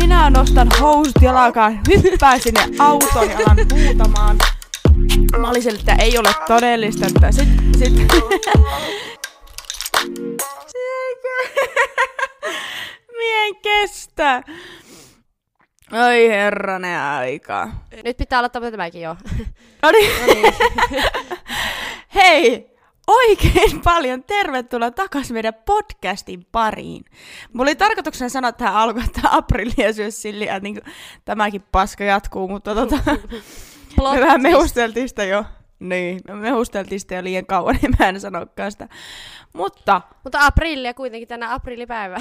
Minä nostan housut jalkaan, hyppään sinne autoon ja alan huutamaan. Mä olin sille, että ei ole todellista, että sit, sit... Mie en kestä. Oi herranen aika. Nyt pitää aloittaa tämäkin jo. No niin. No niin. Hei, oikein paljon tervetuloa takaisin meidän podcastin pariin. Mulla oli tarkoituksena sanoa tähän alkuun, että aprilia syö silliä, että niin tämäkin paska jatkuu, mutta tota, me vähän mehusteltiin sitä jo. Niin, me mehusteltiin sitä jo liian kauan, niin mä en sanokaan sitä. Mutta Mutta aprillia kuitenkin tänä aprillipäivä.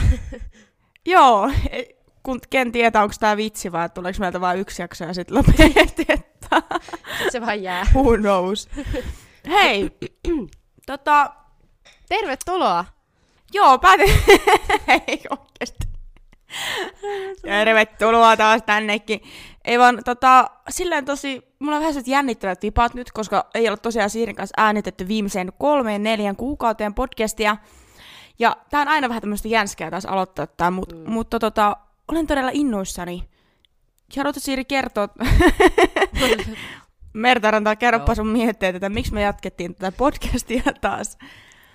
joo, e- kun ken tietää, onko tämä vitsi vai tuleeko meiltä vain yksi jakso ja sitten lopetetaan. Se vaan jää. Who knows? Hei, tota, Tervetuloa. Joo, päätin. Ei oikeesti. Tervetuloa taas tännekin. Ei vaan tota, silleen tosi, mulla on vähän jännittävät vipat nyt, koska ei ole tosiaan Siirin kanssa äänitetty viimeiseen kolmeen neljän kuukauteen podcastia. Ja tää on aina vähän tämmöistä jänskää taas aloittaa tää, mut, mm. mutta tota, olen todella innoissani. Ja haluatko Siiri kertoa, Mertaranta, kerropa Joo. sun mietteet, että miksi me jatkettiin tätä podcastia taas.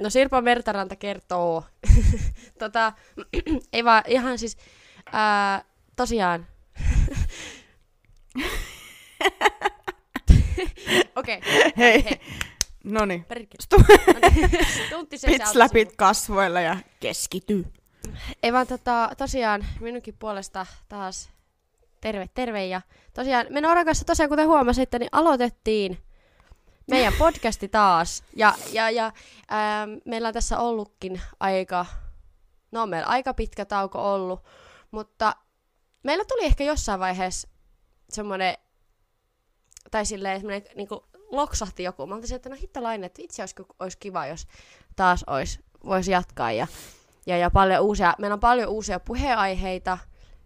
No Sirpa Mertaranta kertoo. tota, ei vaan ihan siis, ää, tosiaan. Okei. Hei. hei. Noniin. Perkele. Stu- Tunti se Pits läpit kasvoilla ja keskity. Ei vaan tota, tosiaan minunkin puolesta taas terve, terve. Ja tosiaan me Nooran kanssa tosiaan, kuten huomasitte, niin aloitettiin meidän podcasti taas. Ja, ja, ja ähm, meillä on tässä ollutkin aika, no meillä aika pitkä tauko ollut, mutta meillä tuli ehkä jossain vaiheessa semmoinen, tai silleen semmoinen niinku loksahti joku. Mä oltiin, että no hittalainen, että itse olisi, olisi kiva, jos taas olisi, voisi jatkaa. Ja ja, ja paljon uusia, meillä on paljon uusia puheenaiheita,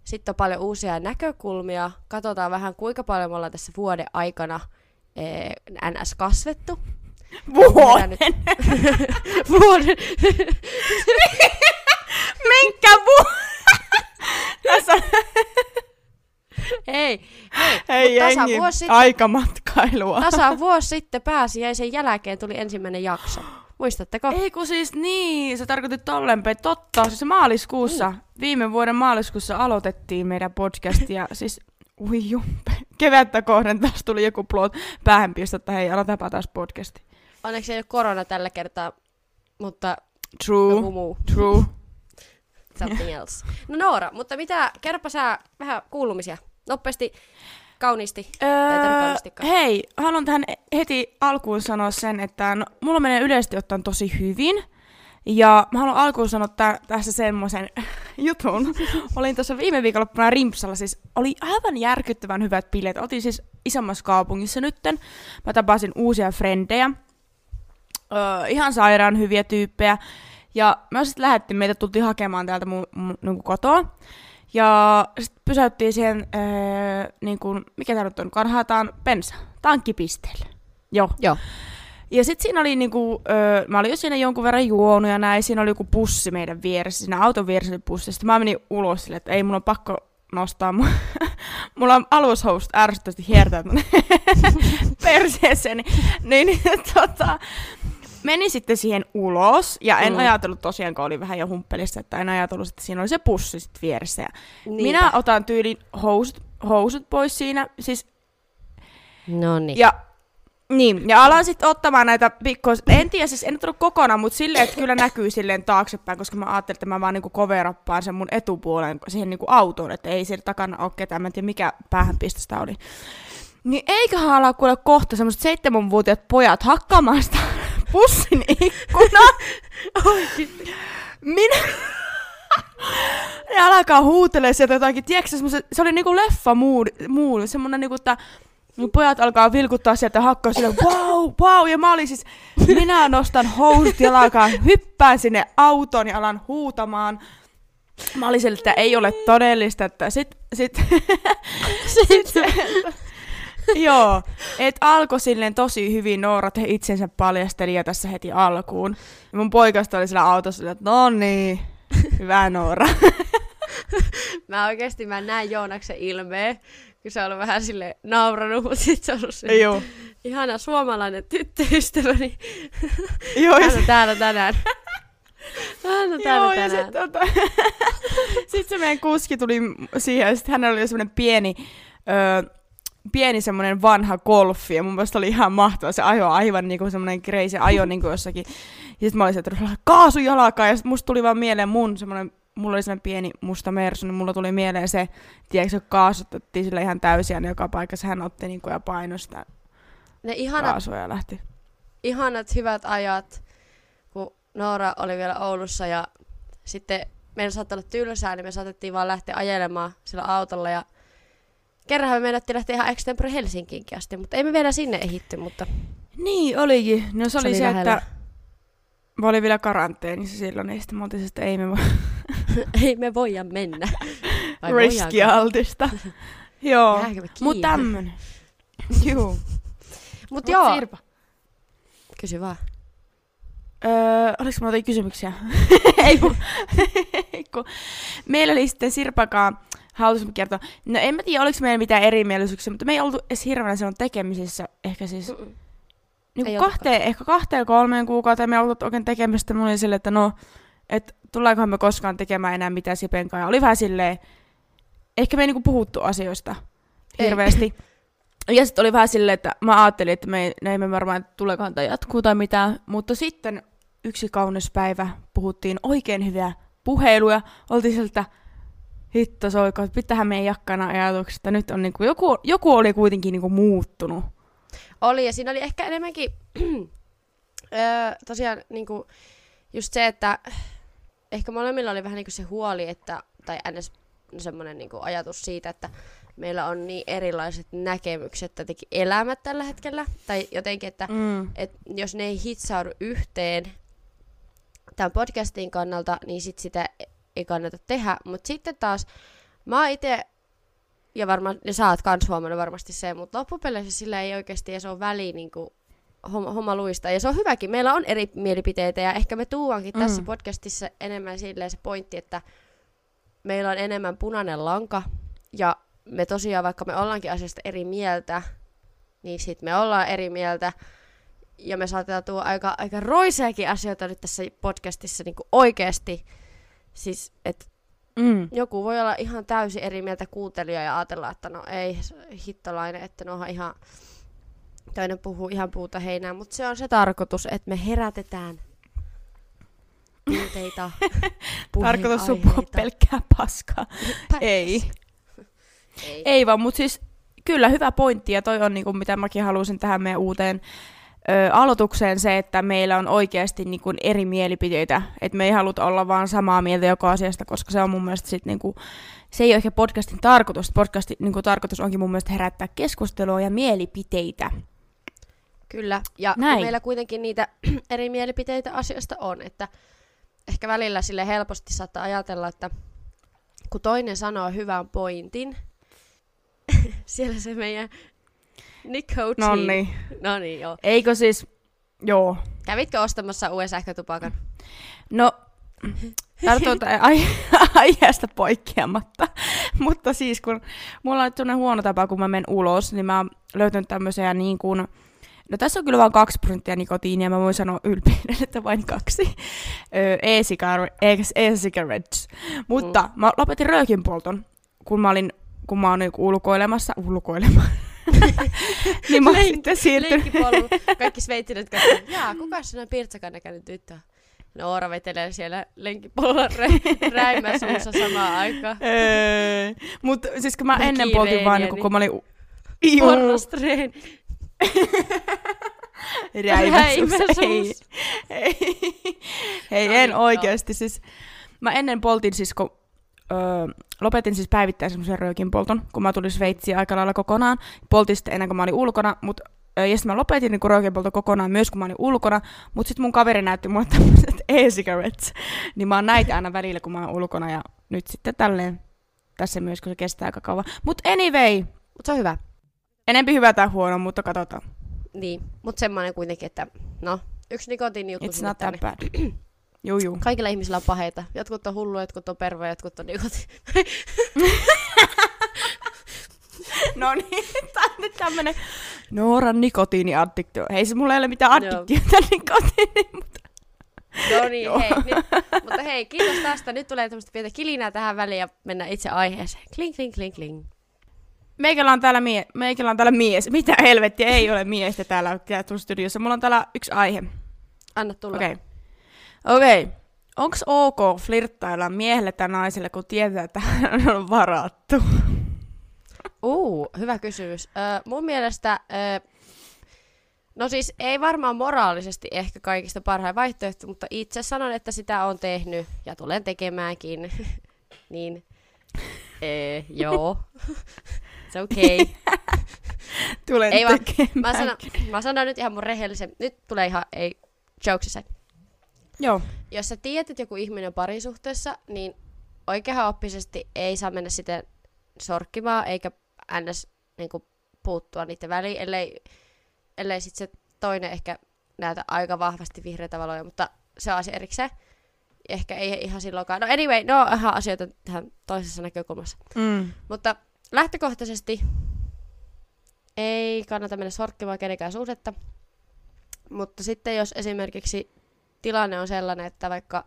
sitten on paljon uusia näkökulmia. Katsotaan vähän, kuinka paljon me ollaan tässä vuoden aikana ee, NS kasvettu. Vuoden. Nyt... vuoden. Minkä vu... Tässä Hei, hei. hei jengi, vuosi sitten, aikamatkailua. tasa vuosi sitten pääsiäisen jälkeen tuli ensimmäinen jakso. Muistatteko? Ei kun siis niin, se tarkoitti tolleen päin. Totta, siis maaliskuussa, viime vuoden maaliskuussa aloitettiin meidän podcastia. Siis, ui jumpe. Kevättä kohden taas tuli joku plot päähän pistä, että hei, aloitapa taas podcasti. Onneksi ei ole korona tällä kertaa, mutta True, joku muu. true. Something else. No Noora, mutta mitä, kerropa sä vähän kuulumisia. Nopeasti, kauniisti. Öö, hei, haluan tähän heti alkuun sanoa sen, että no, mulla menee yleisesti ottaen tosi hyvin. Ja mä haluan alkuun sanoa tä- tässä semmoisen jutun. Olin tuossa viime viikonloppuna Rimpsalla, siis oli aivan järkyttävän hyvät bileet. Oltiin siis isommassa kaupungissa nytten. Mä tapasin uusia frendejä. Öö, ihan sairaan hyviä tyyppejä. Ja me sitten lähdettiin, meitä tultiin hakemaan täältä mun, mun niin kotoa. Ja sitten pysäyttiin siihen, öö, niin kuin, mikä tää nyt on, karhaataan bensa, tankkipisteelle. Joo. Joo. Ja sitten siinä oli niinku, öö, mä olin jo siinä jonkun verran juonut ja näin, siinä oli joku pussi meidän vieressä, siinä auton vieressä oli pussi. Sitten mä menin ulos silleen, että ei mun on pakko nostaa mun, mulla on alushousut ärsyttävästi hiertää perseeseen, niin, niin, niin tota, menin sitten siihen ulos, ja en Mm. ajatellut tosiaan, kun oli vähän jo humppelissa, että en ajatellut, että siinä oli se pussi sitten vieressä. Ja Niinpä. minä otan tyylin housut, housut pois siinä, siis No niin. ja, niin, ja alan sitten ottamaan näitä pikkuis... En tiedä, siis en ottanut kokonaan, mutta silleen, että kyllä näkyy silleen taaksepäin, koska mä ajattelin, että mä vaan niinku coverappaan sen mun etupuolen siihen niinku autoon, että ei siellä takana ole ketään, mä en tiedä mikä päähänpistö sitä oli. Niin eiköhän ala kuule kohta semmoset seitsemänvuotiaat pojat hakkaamaan sitä pussin ikkuna. Minä... Ne alkaa huutelee sieltä jotakin, tiedätkö, se oli niinku leffa mood, mood semmonen niinku, että Mun pojat alkaa vilkuttaa sieltä hakkaa sille, wow, wow, ja mä olin siis, minä nostan housut jalkaan, hyppään sinne autoon ja alan huutamaan. Mä olin sille, että ei ole todellista, että sit, sit, sit, joo, et alkoi silleen tosi hyvin Noorat he itsensä paljasteli ja tässä heti alkuun. Ja mun poikasta oli siellä autossa, että no niin, hyvä Noora. mä oikeesti mä näin Joonaksen ilmeen, kun se on ollut vähän sille nauranut, mutta sit se on ollut sille, Joo. ihana suomalainen tyttöystäväni. Joo, ja Hän on täällä tänään. Hän on täällä Joo, ja tänään. sitten tota, sit se meidän kuski tuli siihen, ja sitten hänellä oli semmoinen pieni, ö, pieni semmoinen vanha golfi, ja mun mielestä oli ihan mahtava. Se ajo aivan niinku semmoinen crazy ajo niinku jossakin. Ja sitten mä olisin, että kaasu jalkaa, ja sitten musta tuli vaan mieleen mun semmoinen, mulla oli semmoinen pieni musta mersu, niin mulla tuli mieleen se, tiedätkö, kaasutettiin sille ihan täysiä, niin joka paikassa hän otti niinku ja painoi sitä Ne ihanat, kaasua ja lähti. ihanat hyvät ajat, kun Noora oli vielä Oulussa ja sitten meillä saattoi olla tylsää, niin me saatettiin vaan lähteä ajelemaan sillä autolla ja kerranhan me meinattiin lähteä ihan extempore Helsinkiinkin asti, mutta ei me vielä sinne ehitty, mutta Niin olikin. No se oli se, lähellä. että mä olin vielä karanteenissa silloin, niin sitten mä oltiin, että ei me voi ei me voida mennä. Vai riskialtista. Joo, Jääkö me mut kiinni? tämmönen. Juu. Mut joo, Sirpa. kysy vaan. Öö, oliko mulla jotain kysymyksiä? ei kun. Meillä oli sitten Sirpakaan halusimme kertoa. No en mä tiedä, oliko meillä mitään erimielisyyksiä, mutta me ei oltu edes hirveänä silloin tekemisissä. Ehkä siis Mm-mm. niin Ei kuin kahteen, ehkä kahteen kolmeen kuukauteen me ei ollut oikein tekemistä. Mulla oli silleen, että no, että tullaankohan me koskaan tekemään enää mitään Sipen kanssa. Ja oli vähän silleen, ehkä me ei niinku puhuttu asioista Ei. hirveästi. Ja sitten oli vähän silleen, että mä ajattelin, että me ei, ei me varmaan että tuleekohan tai jatkuu tai mitään. Mutta sitten yksi kaunis päivä puhuttiin oikein hyviä puheiluja. Oltiin sieltä, hitto soiko, että pitäähän meidän jakkana ajatuksesta. Nyt on niinku, joku, joku oli kuitenkin niinku muuttunut. Oli, ja siinä oli ehkä enemmänkin öö, tosiaan niinku, just se, että ehkä molemmilla oli vähän niinku se huoli, että, tai ns. semmoinen niinku ajatus siitä, että meillä on niin erilaiset näkemykset jotenkin elämät tällä hetkellä. Tai jotenkin, että Mm. et jos ne ei hitsaudu yhteen tämän podcastin kannalta, niin sit sitä ei kannata tehdä. Mutta sitten taas mä itse, ja varmaan ja sä oot kans huomannut varmasti se, mutta loppupeleissä sillä ei oikeasti edes ole väliä niin kuin homma, homma luista. Ja se on hyväkin. Meillä on eri mielipiteitä ja ehkä me tuuankin mm. tässä podcastissa enemmän silleen se pointti, että meillä on enemmän punainen lanka ja me tosiaan, vaikka me ollaankin asiasta eri mieltä, niin sit me ollaan eri mieltä. Ja me saatetaan tuoda aika, aika roiseakin asioita nyt tässä podcastissa niin oikeasti. Siis, että Mm. joku voi olla ihan täysin eri mieltä kuuntelija ja ajatella, että no ei, hittolainen, että no onhan ihan, toinen puhuu ihan puuta heinää, mutta se on se tarkoitus, että me herätetään tunteita, Tarkoitus on puhua pelkkää paskaa. Ei. Ei. Ei vaan, mutta siis kyllä hyvä pointti ja toi on niinku, mitä mäkin halusin tähän meidän uuteen ö, aloitukseen se, että meillä on oikeasti niinku eri mielipiteitä, että me ei haluta olla vaan samaa mieltä joka asiasta, koska se on mun mielestä sit niinku, se ei ole ehkä podcastin tarkoitus. Podcastin niinku, tarkoitus onkin mun mielestä herättää keskustelua ja mielipiteitä. Kyllä, ja Näin. meillä kuitenkin niitä eri mielipiteitä asiasta on, että ehkä välillä sille helposti saattaa ajatella, että kun toinen sanoo hyvän pointin, siellä se meidän nicotine. No niin. No niin, joo. Eikö siis, joo. Kävitkö ostamassa uuden sähkötupakan? No, tartuta ai- aiheesta poikkeamatta. Mutta siis kun mulla on sellainen huono tapa, kun mä menen ulos, niin mä oon löytänyt tämmöisiä niin kuin, No tässä on kyllä vain kaksi prosenttia nikotiinia, mä voin sanoa ylpeänä, että vain kaksi. E- E-cigarettes. Mutta mm. mä lopetin röökin polton, kun mä olin kun mä oon niinku ulkoilemassa, ulkoilemaan, niin mä oon sitten siirtynyt. Kaikki sveitsinet katsovat, jaa, kuka on sellainen pirtsakan näköinen tyttö? Noora vetelee siellä lenkkipolulla rä- räimä suussa samaan aikaan. Öö, Mutta siis kun mä ennen Kiireeniä, poltin vaan, niin niin- kun mä olin... Juu, Porrastreeni. räimäsuus. Ei, Räimäsuus. ei, ei No en niin, oikeesti. Siis, mä ennen poltin siis, kun öö, lopetin siis päivittäin semmoisen röökin polton, kun mä tulin Sveitsiin aika lailla kokonaan. Poltin sitten ennen kuin mä olin ulkona, mut öö, ja sitten mä lopetin niin röökin polton kokonaan myös, kun mä olin ulkona. Mutta sitten mun kaveri näytti mulle tämmöiset e-cigarettes. Niin mä oon näitä aina välillä, kun mä oon ulkona. Ja nyt sitten tälleen tässä myös, kun se kestää aika kauan. Mutta anyway, Mut se on hyvä. enempi hyvä tai huono, mutta katsotaan. Niin, mutta semmoinen kuitenkin, että no, yksi nikotiini juttu It's not that bad. Juu, juu. Kaikilla ihmisillä on paheita. Jotkut on hulluja, jotkut on pervoja, jotkut on nikoti. No niin, tää on nyt tämmönen Nooran nikotiiniaddiktio. Hei, se mulla ei ole mitään addiktiota nikotiiniin, mutta... No niin, hei. Nyt, mutta hei, kiitos tästä. Nyt tulee tämmöistä pientä kilinää tähän väliin ja mennään itse aiheeseen. Kling, kling, kling, kling. Meikällä on täällä, mie- meikällä on täällä mies. Mitä helvettiä, ei ole miestä täällä täällä studiossa. Mulla on täällä yksi aihe. Anna tulla. Okei. Okei. Okay. Onks ok flirttailla miehelle tai naiselle, kun tietää, että hän on varattu? Uu, hyvä kysymys. Ö, mun mielestä, ö, no siis ei varmaan moraalisesti ehkä kaikista parhain vaihtoehto, mutta itse sanon, että sitä on tehnyt ja tulen tekemäänkin. niin, ee, joo. Se okei. Okay. Tulen Ei vaan, tekemään. Mä sanon, mä sanon nyt ihan mun rehellisen, nyt tulee ihan, ei, jokesissa. Joo. Jos sä tiedät, että joku ihminen on parisuhteessa, niin oikeahan oppisesti ei saa mennä sitten sorkkimaan, eikä ns. Niin puuttua niiden väliin, ellei, ellei sitten se toinen ehkä näytä aika vahvasti vihreitä valoja, mutta se on asia erikseen. Ehkä ei ihan silloinkaan. No anyway, no ihan asioita tähän toisessa näkökulmassa. Mm. Mutta lähtökohtaisesti ei kannata mennä sorkkimaan kenenkään suhdetta. Mutta sitten jos esimerkiksi tilanne on sellainen, että vaikka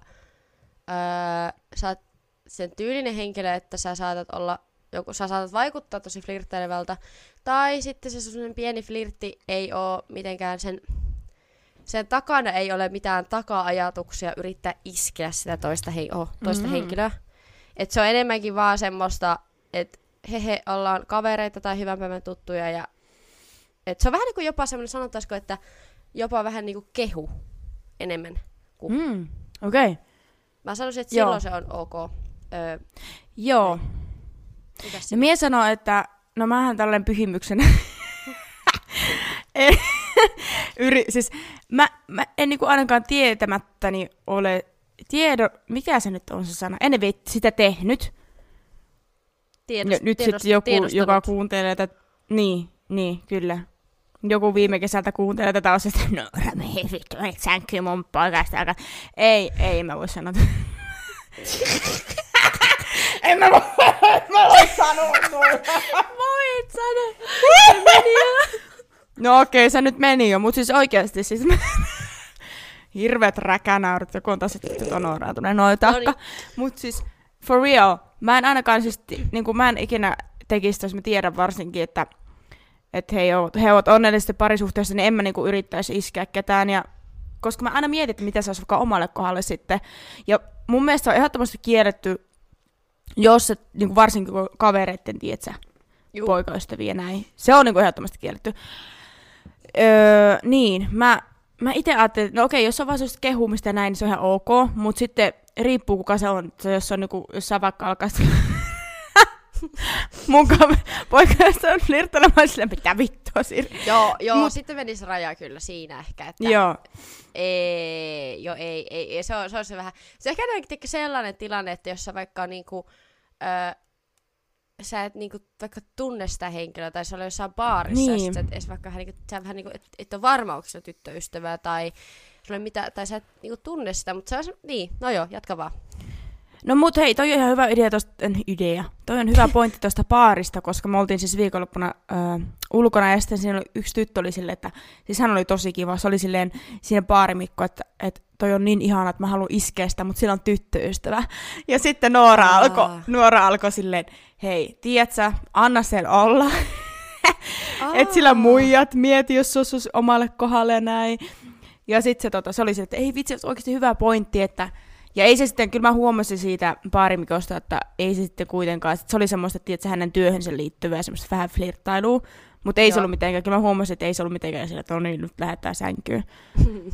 öö, sä oot sen tyylinen henkilö, että sä saatat olla joku, sä saatat vaikuttaa tosi flirttailevältä, tai sitten se sellainen pieni flirtti ei ole mitenkään sen, sen takana ei ole mitään taka-ajatuksia yrittää iskeä sitä toista, hei, oh, toista Mm. henkilöä. Et se on enemmänkin vaan semmoista, että he, he ollaan kavereita tai hyvän päivän tuttuja ja et se on vähän niin kuin jopa semmoinen, sanotaisiko, että jopa vähän niin kuin kehu enemmän. Mm. Okei. Okay. Mä sanoisin, että Joo. silloin se on ok. Öö, Joo. mitäs Ja mie sanoo, että no mähän tällainen pyhimyksenä. En- Yri, siis mä, mä en niinku ainakaan tietämättäni ole tiedo, mikä se nyt on se sana, en vie sitä tehnyt. Tiedost, Ja nyt sitten joku, joka kuuntelee tätä, niin, niin, kyllä. Joku viime kesältä kuuntelee tätä on se, että no Rami, vittu, et sänky mun poikasta aika. Ei, ei mä voi sanoa. en mä voi, mä voi sanoa. Voit sanoa! No okei, okay, se nyt meni jo, mutta siis oikeasti siis mä... Hirveet räkänäyrit, joku on taas sitten tonoraantunut noin takka. Mut siis, for real, mä en ainakaan siis, ti- niinku mä en ikinä tekisi, jos mä tiedän varsinkin, että että he, ovat, he ovat onnellisesti parisuhteessa, niin en mä niinku yrittäisi iskeä ketään. Ja, koska mä aina mietin, että mitä se olisi vaikka omalle kohdalle sitten. Ja mun mielestä on ehdottomasti kielletty, jos se, niinku varsinkin kun kavereitten, tietsä, Juu. poikaystäviä näin. Se on niinku ehdottomasti kielletty. Öö, niin, mä, mä itse ajattelin, että no okei, jos on vaan sellaista kehumista ja näin, niin se on ihan ok, mutta sitten riippuu kuka se on. Se, jos, on niinku, jos sä vaikka alkaa mun poikaystävä on flirttailemaan silleen, mitä vittua Siri. Joo, joo Mut- sitten menisi raja kyllä siinä ehkä, että Joo, ei, jo, ei, ei, ei, se on, se on se vähän, se ehkä tekee sellainen tilanne, että jos sä vaikka niinku, öö, sä et niinku vaikka tunne sitä henkilöä, tai se on jossain baarissa, Niin. ja sit sä et edes vaikka niinku, sä vähän niinku, et, et ole varma, onko se tyttöystävää, tai mitä, tai sä et niinku tunne sitä, mutta se on se, niin, no joo, jatka vaan. No mut hei, toi on ihan hyvä idea tosta, en, idea. Toi on hyvä pointti tuosta paarista, koska me oltiin siis viikonloppuna ö, ulkona ja sitten siinä oli, yksi tyttö oli silleen, että siis hän oli tosi kiva. Se oli silleen siinä baarimikko, että, että toi on niin ihana, että mä haluan iskeä sitä, mutta sillä on tyttöystävä. Ja sitten Noora alkoi Noora alko silleen, hei, tiedätkö, anna sen olla. että sillä muijat, mieti, jos se olisi omalle kohdalle ja näin. Ja sitten se, tota, se oli se, että ei vitsi, oikeasti hyvä pointti, että ja ei se sitten, kyllä mä huomasin siitä baarimikosta, että ei se sitten kuitenkaan, se oli semmoista, että se hänen työhönsä liittyvää semmoista vähän flirttailua, mutta ei se Joo. ollut mitenkään, kyllä mä huomasin, että ei se ollut mitenkään sillä, että no niin, nyt lähdetään sänkyyn.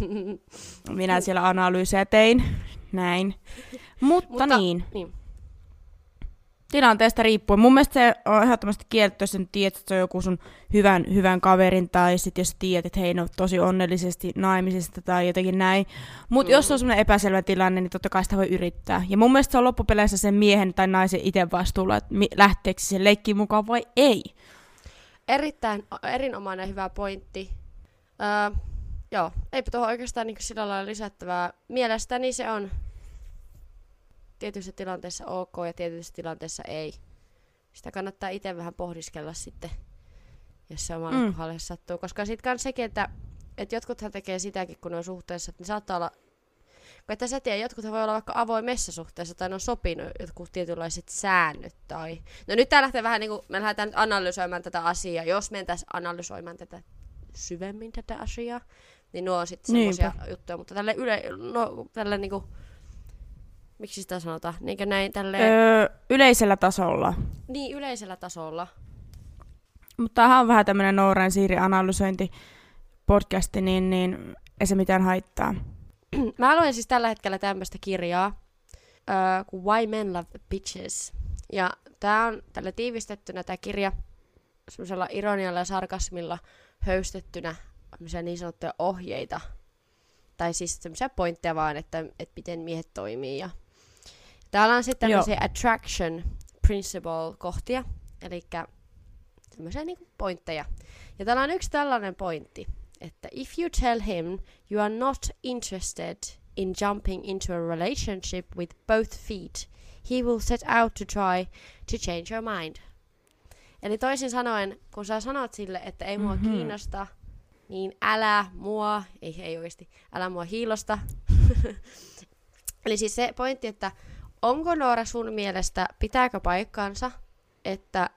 Minä siellä analyysejä tein, näin. Mutta, Mutta- niin, Niin. Tilanteesta riippuen. Mun mielestä se on ehdottomasti kielletty, jos sen tiedät, että se on joku sun hyvän, hyvän kaverin, tai sitten jos tiedät, että hei, ne on tosi onnellisesti naimisista tai jotenkin näin. Mutta mm. jos on semmoinen epäselvä tilanne, niin totta kai sitä voi yrittää. Ja mun mielestä se on loppupeleissä sen miehen tai naisen itse vastuulla, että lähteekö se leikkiin mukaan vai ei. Erittäin erinomainen hyvä pointti. Öö, joo, eipä tuohon oikeastaan niin sillä lailla lisättävää. Mielestäni se on tietyissä tilanteissa ok ja tietyissä tilanteissa ei. Sitä kannattaa itse vähän pohdiskella sitten, jos se omalle mm. kohdalle sattuu. Koska sitten kans sekin, että, että jotkuthan tekee sitäkin, kun ne on suhteessa, että ne saattaa olla kun että sä tiedä, jotkut voi olla vaikka avoimessa suhteessa tai ne on sopinut jotkut tietynlaiset säännöt. Tai... No nyt tää lähtee vähän niin kuin, me lähdetään nyt analysoimaan tätä asiaa. Jos mentäisiin analysoimaan tätä syvemmin tätä asiaa, niin nuo on sitten semmoisia juttuja. Mutta tälle yle, no, tälle niinku, miksi sitä sanotaan? Niinkö näin tälle... Öö, yleisellä tasolla. Niin, yleisellä tasolla. Mutta tämähän on vähän tämmöinen Nooren Siiri analysointi podcasti, niin, niin ei se mitään haittaa. Mä luen siis tällä hetkellä tämmöistä kirjaa uh, kuin Why Men Love Bitches. Ja tää on tällä tiivistettynä tää kirja semmoisella ironialla ja sarkasmilla höystettynä niin sanottuja ohjeita. Tai siis semmoisia pointteja vaan, että, että miten miehet toimii. Ja täällä on sitten tämmöisiä attraction principle-kohtia, eli tämmöisiä niinku pointteja. Ja täällä on yksi tällainen pointti, että if you tell him you are not interested in jumping into a relationship with both feet, he will set out to try to change your mind. Eli toisin sanoen, kun sä sanot sille, että ei mua mm-hmm. kiinnosta, niin älä mua, ei, ei oikeasti, älä mua hiilosta. Eli siis se pointti, että onko Noora sun mielestä, pitääkö paikkaansa, että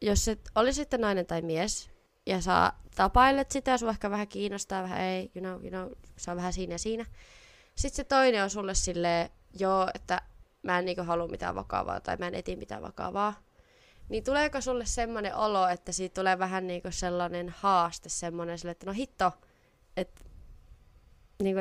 jos et sitten nainen tai mies, ja sä tapailet sitä, sua ehkä vähän kiinnostaa, vähän ei, you know, you know, se on vähän siinä ja siinä. Sitten se toinen on sulle silleen, joo, että mä en niinku halua mitään vakavaa, tai mä en eti mitään vakavaa. Niin tuleeko sulle semmoinen olo, että siitä tulee vähän niinku sellainen haaste, semmoinen sille, että no hitto, että niinku,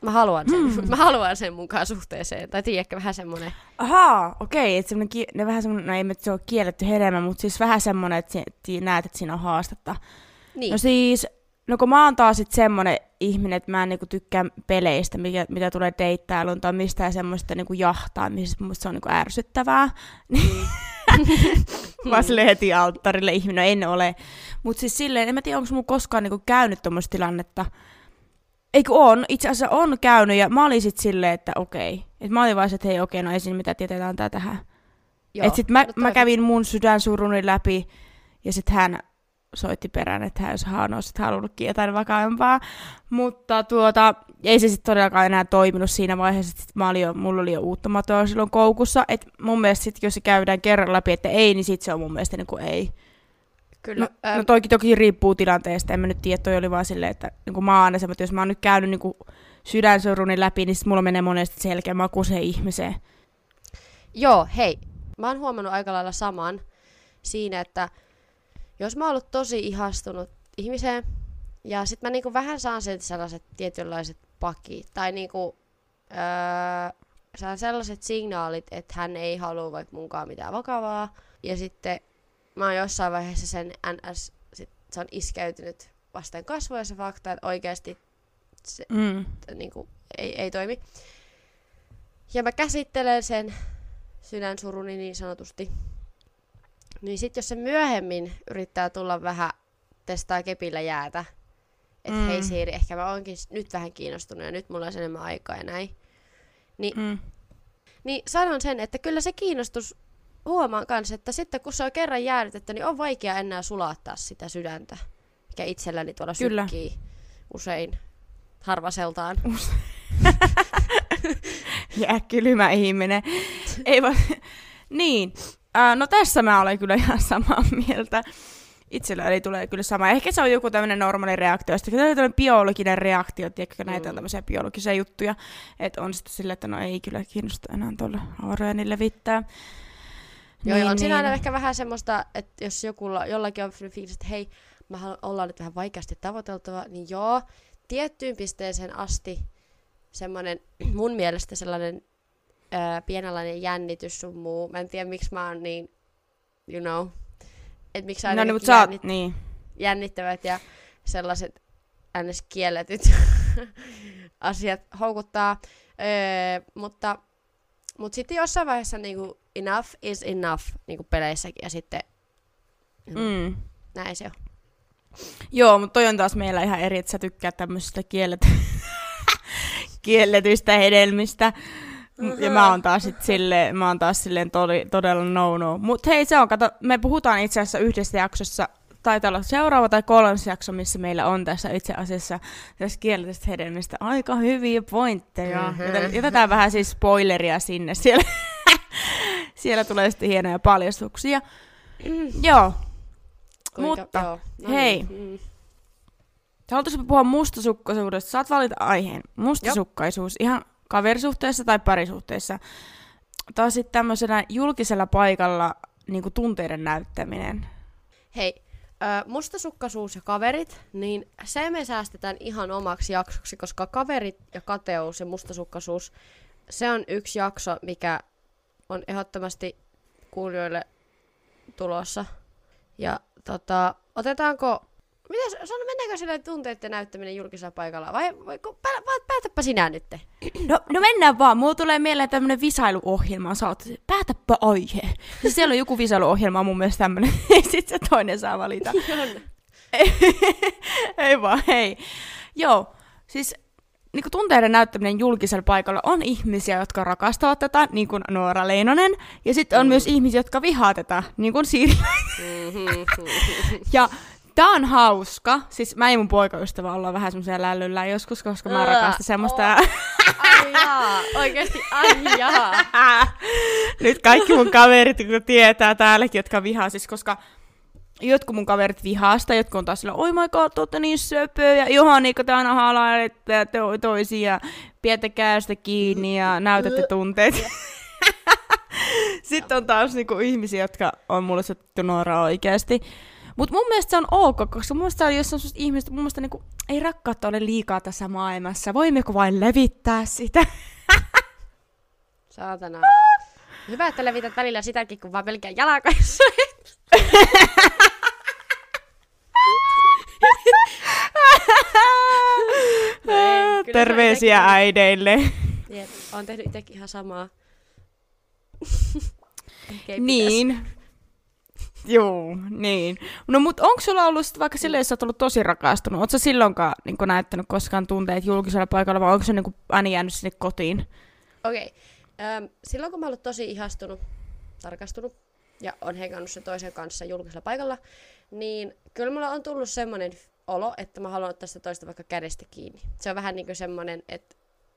mä haluan sen, hmm. mä haluan sen mukaan suhteeseen. Tai tiedätkö, vähän semmoinen. Ahaa, okei, että semmoinen, ne vähän semmoinen, no ei se ole kielletty hedelmä, mutta siis vähän semmoinen, että si- näet, että siinä on haastetta. Niin. No siis, no kun mä oon taas sit semmoinen ihminen, että mä en niinku tykkää peleistä, mikä, mitä tulee deittailuun tai mistään semmoista niinku jahtaamisesta, mutta se on niinku ärsyttävää. Mm. Vaan sille heti alttarille ihminen, no en ole. Mutta siis silleen, en mä tiedä, onko mun koskaan niinku käynyt tuommoista tilannetta, Eikö on? Itse asiassa on käynyt ja mä olin sitten silleen, että okei. Et mä olin vaan että hei okei, no ei siinä mitään tietetään tää tähän. Joo, et sit mä, no mä kävin mun sydänsuruni läpi ja sitten hän soitti perään, että hän olisi sit halunnutkin jotain vakaampaa. Mutta tuota, ei se sitten todellakaan enää toiminut siinä vaiheessa, että mä olin jo, mulla oli jo uutta matoa silloin koukussa. Et mun mielestä sit, jos se käydään kerran läpi, että ei, niin sitten se on mun mielestä niin kuin ei. Kyllä. No, no toki, toki riippuu tilanteesta, en mä nyt tiedä, toi oli vaan silleen, että niin mä oon aina että jos mä oon nyt käynyt niin sydänsoruni läpi, niin mulla menee monesti selkeä maku se ihmiseen. Joo, hei. Mä oon huomannut aika lailla saman siinä, että jos mä oon ollut tosi ihastunut ihmiseen, ja sit mä niinku vähän saan sieltä sellaiset tietynlaiset pakit, tai niinku, öö, saan sellaiset signaalit, että hän ei halua vaikka munkaan mitään vakavaa, ja sitten mä oon jossain vaiheessa sen NS, sit se on iskeytynyt vasten kasvoja se fakta, että oikeasti se mm. niin kuin, ei, ei toimi. Ja mä käsittelen sen sydänsuruni niin sanotusti. Niin sit jos se myöhemmin yrittää tulla vähän testaa kepillä jäätä, että mm. hei Siiri, ehkä mä oonkin nyt vähän kiinnostunut ja nyt mulla on enemmän aikaa ja näin. Niin, mm. niin sanon sen, että kyllä se kiinnostus huomaan kanssa, että sitten kun se on kerran jäädytetty, niin on vaikea enää sulattaa sitä sydäntä, mikä itselläni tuolla Kyllä. sykkii usein harvaseltaan. Jää kylmä ihminen. Ei va- niin, äh, no tässä mä olen kyllä ihan samaa mieltä. Itselläni tulee kyllä sama. Ehkä se on joku tämmöinen normaali reaktio. Sitten on tämmöinen biologinen reaktio, tiedätkö, näitä mm. on tämmöisiä biologisia juttuja. Että on sitten silleen, että no ei kyllä kiinnosta enää tuolla aureeni levittää. Joo, niin, on niin. siinä aina ehkä vähän semmoista, että jos joku, jollakin on fiilis, että hei, mä ollaan nyt vähän vaikeasti tavoiteltava, niin joo, tiettyyn pisteeseen asti semmoinen mun mielestä sellainen öö, pienenlainen jännitys sun muu. Mä en tiedä, miksi mä oon niin, you know, että miksi aina no, niin, jännit- niin. jännittävät ja sellaiset ns. kielletyt asiat houkuttaa. Öö, mutta mutta sitten jossain vaiheessa niinku, enough is enough niinku peleissäkin ja sitten mm. näin se on. Joo, mutta toi on taas meillä ihan eri, että sä tykkää tämmöisistä kiellet... kielletyistä hedelmistä. Mm-hmm. Ja mä oon taas sit sille, mä oon taas silleen todi, todella no no. Mut hei se on, kato, me puhutaan itse asiassa yhdessä jaksossa, taitaa olla seuraava tai kolmas jakso, missä meillä on tässä itse asiassa tässä kielletystä hedelmistä aika hyviä pointteja. Mm-hmm. Jätetään vähän siis spoileria sinne. Siellä, siellä tulee sitten hienoja paljastuksia. Mm. Joo. Kuinka, Mutta joo. No hei. Niin. Mm. Puhua mustasukkaisuudesta? Saat valita aiheen. Mustasukkaisuus. Jop. Ihan kaverisuhteessa tai parisuhteessa. Tai sitten tämmöisenä julkisella paikalla niin kuin tunteiden näyttäminen. Hei, mustasukkaisuus ja kaverit, niin se me säästetään ihan omaksi jaksoksi, koska kaverit ja kateus ja mustasukkaisuus, se on yksi jakso, mikä on ehdottomasti kuulijoille tulossa. Ja tota, otetaanko Mitäs, sano, mennäänkö sille tunteiden näyttäminen julkisella paikalla? Vai, vai pää, päätäpä sinä nyt? No, no mennään vaan. Mulla tulee mieleen tämmönen visailuohjelma. Sä oot, päätäpä aihe. Siis siellä on joku visailuohjelma mun mielestä tämmönen. Sitten se toinen saa valita. ei vaan, hei. Joo, siis niin kuin tunteiden näyttäminen julkisella paikalla on ihmisiä, jotka rakastavat tätä, niin kuin Noora Leinonen, ja sitten on mm. myös ihmisiä, jotka vihaa tätä, niin kuin Siiri. Mm-hmm. ja Tää on hauska. Siis mä ja mun poikaystävä ollaan vähän semmoisia lällyllä joskus, koska mä rakastan semmoista. Oh. Ai jaa, oikeesti ai jaa. Nyt kaikki mun kaverit kun tietää täälläkin, jotka vihaa, siis koska jotkut mun kaverit vihaasta, jotkut on taas sillä, oi my god, olette niin söpöä, ja johan niin te aina halailette to- toisia, pietäkää sitä kiinni ja näytätte tunteet. Sitten on taas niinku ihmisiä, jotka on mulle sattu nuora oikeasti. Mutta mun mielestä se on ok, koska mun mielestä jos on ihmiset, mun mielestä niinku, ei rakkautta ole liikaa tässä maailmassa. Voimmeko vain levittää sitä? Saatana. Hyvä, että levität välillä sitäkin, kun vaan pelkää jalakaissa. ei, Terveisiä äideille. Jep, on tehnyt itsekin ihan samaa. niin. Joo, niin. No mut onko sulla ollut sit vaikka silleen, että sä oot ollut tosi rakastunut, ootko sä silloinkaan niin näyttänyt koskaan tunteet julkisella paikalla vai onko se niin aina jäänyt sinne kotiin? Okei. Okay. Ähm, silloin kun mä oon tosi ihastunut, tarkastunut ja on hengannut sen toisen kanssa julkisella paikalla, niin kyllä mulla on tullut semmoinen olo, että mä haluan ottaa sitä toista vaikka kädestä kiinni. Se on vähän niin kuin semmoinen, että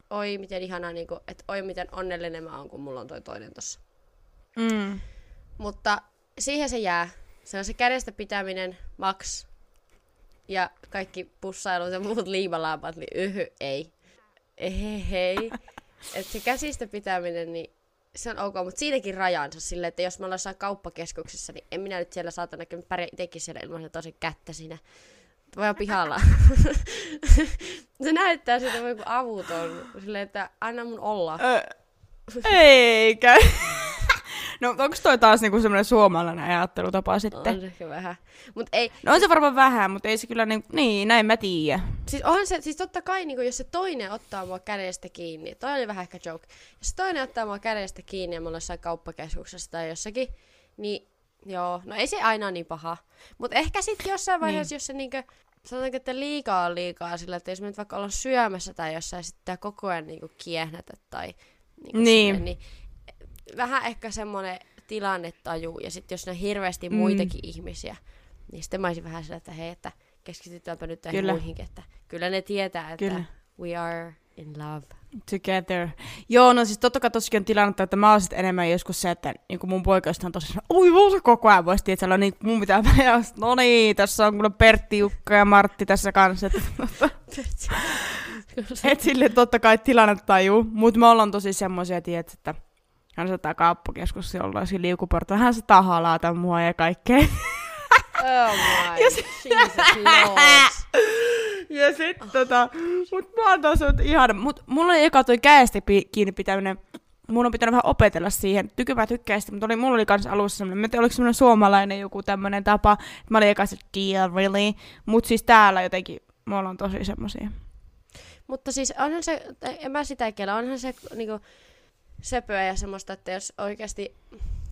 oi miten ihanaa, niin kuin, että oi miten onnellinen mä oon, kun mulla on toi toinen tossa. Mm. Mutta siihen se jää. Se on se kädestä pitäminen, maks. Ja kaikki pussailut ja muut liimalaapat, niin yhy, ei. Ei, hei. Et se käsistä pitäminen, niin se on ok, mutta siinäkin rajansa silleen, että jos me ollaan kauppakeskuksessa, niin en minä nyt siellä saatana pärjää itsekin siellä ilman tosi kättä siinä. Voi olla pihalla. se näyttää siltä kuin avuton. Silleen, että anna mun olla. eikä. No onko toi taas niinku semmoinen suomalainen ajattelutapa sitten? On se vähän. Mut ei, no on se varmaan vähän, mutta ei se kyllä niin, niin näin mä tiedä. Siis onhan se, siis totta kai niinku, jos se toinen ottaa mua kädestä kiinni, toi oli vähän ehkä joke. Jos se toinen ottaa mua kädestä kiinni ja me ollaan jossain kauppakeskuksessa tai jossakin, niin joo, no ei se aina niin paha. Mutta ehkä sitten jossain niin. vaiheessa, niin. jos se niinku, sanotaanko, että liikaa on liikaa sillä, että jos me nyt vaikka ollaan syömässä tai jossain sitten koko ajan niinku kiehnätä tai niinku niin. Sinne, niin vähän ehkä semmoinen tilannetaju, ja sitten jos on hirveästi mm. muitakin ihmisiä, niin sitten mä olisin vähän sillä, että hei, että keskitytäänpä nyt tähän muihinkin, että kyllä ne tietää, että kyllä. we are in love. Together. Joo, no siis totta kai tosikin on tilannetta, että mä oon sit enemmän joskus se, että niin mun poikaista on tosiaan, oi vuosi koko ajan voisi tietää, niin mun pitää vähän, no niin, tässä on kyllä Pertti, Jukka ja Martti tässä kanssa. Et sille totta kai tilannetaju, mutta me ollaan tosi semmoisia, että hän saattaa kauppakeskus jollain liukuporta. Hän saattaa halata mua ja kaikkea. Oh my, ja. Jesus Ja sit oh. tota, mut mä oon taas ihana. Mut mulla oli eka toi käestä kiinni pitäminen. Mun on pitänyt vähän opetella siihen. Tyky mä tykkään sitä, mutta oli, mulla oli kans alussa semmonen, mä tiedän, oliko semmonen suomalainen joku tämmönen tapa. Mä olin eka se, deal, really. Mut siis täällä jotenkin, me ollaan tosi semmosia. Mutta siis onhan se, en mä sitä kiellä, onhan se niinku, söpöä ja semmoista, että jos oikeasti,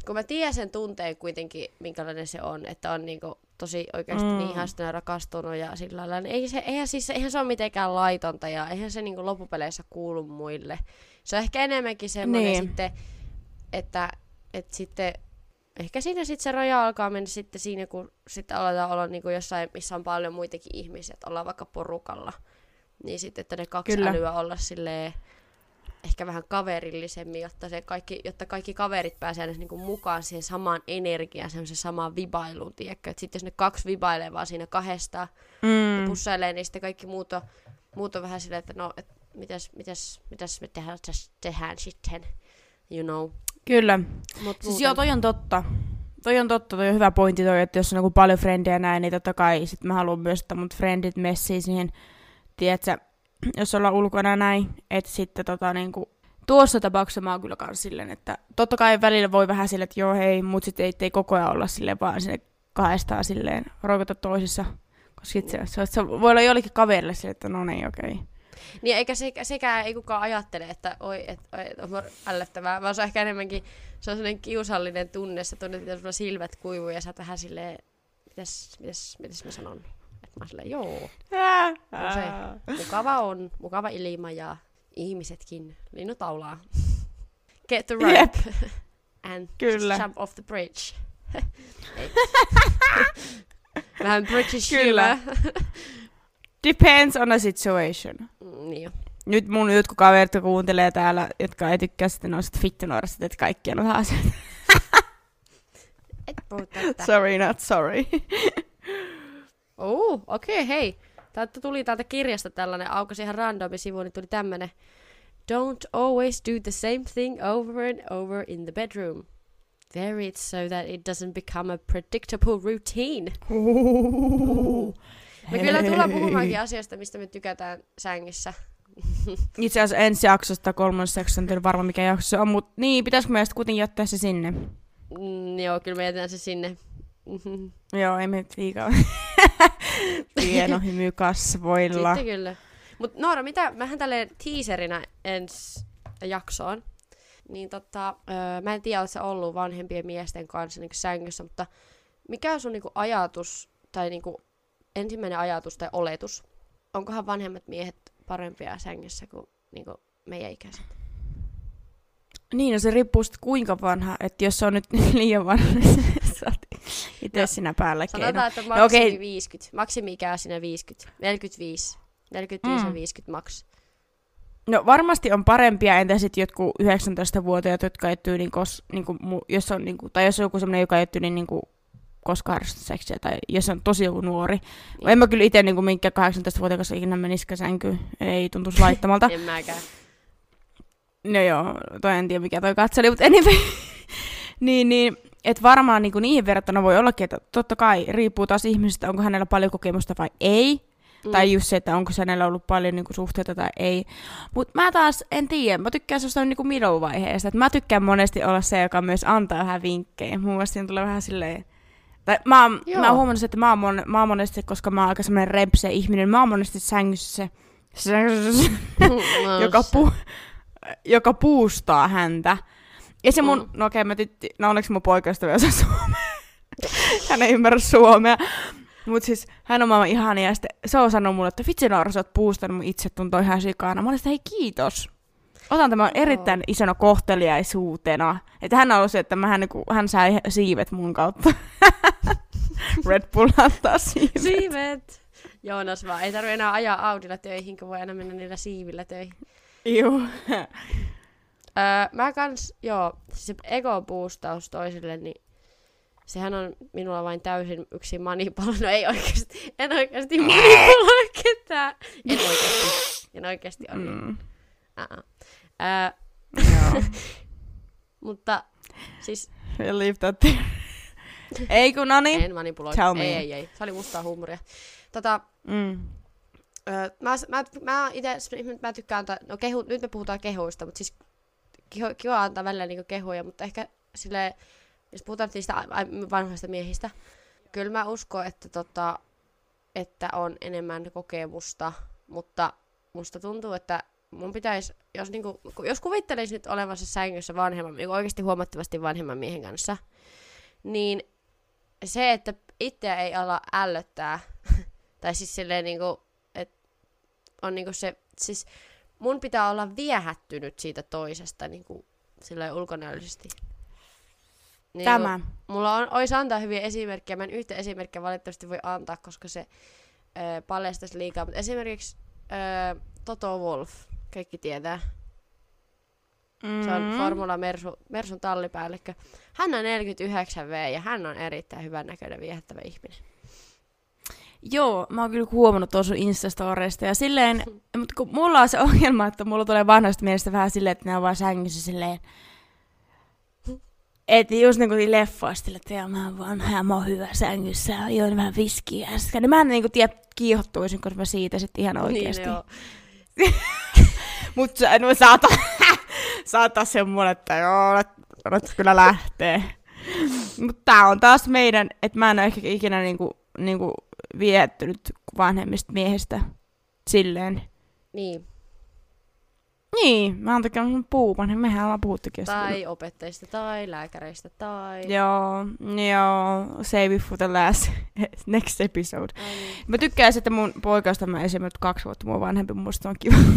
kun mä tiedän sen tunteen kuitenkin, minkälainen se on, että on niinku tosi oikeasti mm. Niin ihastunut ja rakastunut ja sillä lailla. Niin ei se, eihän, siis, eihän se ole mitenkään laitonta ja eihän se niinku loppupeleissä kuulu muille. Se on ehkä enemmänkin semmoinen Niin. sitten, että, että sitten ehkä siinä sitten se raja alkaa mennä sitten siinä, kun sitten aletaan olla niinku jossain, missä on paljon muitakin ihmisiä, että ollaan vaikka porukalla. Niin sitten, että ne kaksi Kyllä. älyä olla silleen ehkä vähän kaverillisemmin, jotta, se kaikki, jotta kaikki kaverit pääsee aina niinku mukaan siihen samaan energiaan, semmoisen samaan vibailuun, tiedätkö? Sitten jos ne kaksi vibailee vaan siinä kahdesta mm. Mm. pussailee, niin sitten kaikki muut on, muut on vähän silleen, että no, et mitäs, mitäs, mitäs me tehdään, tehdään sitten, you know. Kyllä. Mut Siis joo, toi on totta. Toi on totta, toi on hyvä pointti toi, että jos on niinku paljon frendejä ja näin, niin totta kai sit mä haluan myös, että mut frendit messii siihen, tiedätkö, jos ollaan ulkona näin, että sitten tota niinku, tuossa tapauksessa mä oon kyllä kans silleen, että totta kai välillä voi vähän silleen, että joo hei, mut sitten ei, ei koko ajan olla silleen vaan sinne kahdestaan silleen roikota toisissa. Koska sit se, se, se, voi olla jollekin kaverille silleen, että no niin, okei. Okay. Niin eikä se, sekään ei kukaan ajattele, että oi, et, oi, et on ällöttävää, vaan se on ehkä enemmänkin, se on sellainen kiusallinen tunne, sä tunnet, että sulla silmät kuivuu ja sä oot vähän silleen, mitäs, mitäs, mitäs mä sanon? Mä silleen, joo, on se. Mukava on, mukava ilma ja ihmisetkin, linnut laulaa. Get the rope and Kyllä. jump off the bridge. Vähän British Kyllä. Depends on the situation. Mm, niin jo. Nyt mun jotkut kaverit kuuntelee täällä, jotka ei tykkää sitten noista fittunuorista, että kaikki on asioita. Et puhu tästä. Sorry, not sorry. Oh, okei, okay, hei. Täältä tuli täältä kirjasta tällainen, aukasi ihan randomi sivu, niin tuli tämmönen. Don't always do the same thing over and over in the bedroom. Vary it so that it doesn't become a predictable routine. Me kyllä tullaan puhumaankin asioista, mistä me tykätään sängyssä. Itse asiassa ensi jaksosta, kolmannessa jaksossa, en tiedä varmaan mikä jakso se on, mutta niin, pitäisikö meistä kuitenkin jättää se sinne? Mm, joo, kyllä me jätetään se sinne. Mhm. Joo, ei me liikaa. Pieno hymy kasvoilla. Sitten kyllä. Mutta Noora, mitä, mähän tälleen teaserinä ensi jaksoon, niin tota, öö, mä en tiedä, oletko sä ollut vanhempien miesten kanssa niin sängyssä, mutta mikä on sun niin ajatus, tai niin ensimmäinen ajatus tai oletus, onkohan vanhemmat miehet parempia sängyssä kuin, niin kuin meidän ikäiset? Niin, no se riippuu sit kuinka vanha, että jos se on nyt liian vanha, niin itse No, siinä päällä keino. Sanotaan, että No maksimi okei. 50, maksimi-ikää siinä 50, 45, 45 ja Mm. 50 maks. No varmasti on parempia, entä sitten jotkut 19-vuotiaat, jotka ei tyyliin, kos, niinku, mu, jos on, niinku, tai jos on joku semmoinen, joka ei tyyliin niinku, koskaan harrasta seksiä, tai jos on tosi joku nuori. Niin. En mä kyllä itse niinku, minkä 18-vuotias ikinä menisikö sänkyyn, ei tuntuisi laittamalta. En mäkään. No joo, toi en tiedä mikä toi katseli, mutta anyway. niin, niin, että varmaan niin niihin verrattuna voi ollakin, että totta kai riippuu taas ihmisestä, onko hänellä paljon kokemusta vai ei. Mm. Tai just se, että onko hänellä ollut paljon niinku, suhteita tai ei. Mutta mä taas en tiedä, mä tykkään sellaista niinku middle-vaiheesta. Että mä tykkään monesti olla se, joka myös antaa vähän vinkkejä. Mun mielestä siinä tulee vähän silleen... Tai mä, oon- mä oon huomannut, että mä oon, mon, mä oon monesti, koska mä oon aika semmoinen rempse ihminen, mä oon monesti sängyssä se, se joka, pu, joka puustaa häntä. Ja se mun, Mm. no okei, mä tytti, no onneksi mun poikaystävä osaa suomea. hän ei ymmärrä suomea. Mut siis hän on maailman ihania ja sitten se on sanonut mulle, että vitsi Noora, sä oot puustanut mun itsetunto ihan sikana. Mä olin sitä, hei kiitos. Otan tämän Joo. erittäin isona kohteliaisuutena. Että hän on se, että mä hän, niinku, hän sai siivet mun kautta. Red Bull antaa siivet. Siivet! Joonas vaan, ei tarvitse enää ajaa Audilla töihin, kun voi aina mennä niillä siivillä töihin. Juu. Öö, mä kans, joo, se ego-boostaus toisille, niin sehän on minulla vain täysin yksi manipula. No ei oikeasti, en oikeasti manipuloi ketään. En oikeasti, en oikeasti on. Mm. Uh-uh. Öö, Joo. mutta siis We'll leave that there. Ei kun no niin. en manipuloi. Tell me. Ei, ei, ei. Se oli mustaa huumoria. Tota, Mm. Öö, mä, mä, mä itse, mä tykkään antaa, no kehu, nyt me puhutaan kehuista, mutta siis kiva, antaa välillä niinku kehuja, mutta ehkä sille, jos puhutaan niistä vanhoista miehistä, kyllä mä uskon, että, tota, että on enemmän kokemusta, mutta musta tuntuu, että mun pitäisi, jos, niinku, ku- jos kuvittelisi nyt olevansa sängyssä vanhemman, niinku oikeasti huomattavasti vanhemman miehen kanssa, niin se, että itseä ei ala ällöttää, tai siis silleen niinku, että on niinku se, siis mun pitää olla viehättynyt siitä toisesta niinku silleen ulkonäöllisesti. Niin Tämä. Mulla on, olisi antaa hyviä esimerkkejä. Mä en yhtä esimerkkiä valitettavasti voi antaa, koska se ö, paljastaisi liikaa. Mutta esimerkiksi ö, Toto Wolf, kaikki tietää. Mm. Se on Formula Mersu, Mersun tallipäällikkö. Hän on 49V ja hän on erittäin hyvän näköinen viehättävä ihminen. Joo, mä oon kyllä huomannut tuossa Instastoreista ja silleen, mutta kun mulla on se ongelma, että mulla tulee vanhasta mielestä vähän silleen, että ne on vaan sängyssä silleen, että just niinku leffoista, että joo, mä oon vanha ja mä oon hyvä sängyssä ja join vähän viskiä äsken. Niin mä en niinku tiedä kiihottuisin, koska mä siitä sitten ihan oikeesti. Niin, joo. Mut sä, no, saata, saata semmonen, että joo, olet, olet kyllä lähtee. Mutta tää on taas meidän, että mä en ole ehkä ikinä niinku, niinku viettynyt vanhemmista miehistä silleen. niin. Niin, mä oon takia puuman, niin mehän ollaan puhuttukin. Tai opettajista tai lääkäreistä tai... Joo, joo, save it for the last, next episode. Ai niin. Mä tykkään, että mun poikasta mä esimerkiksi kaksi vuotta mua vanhempi, mun on kiva.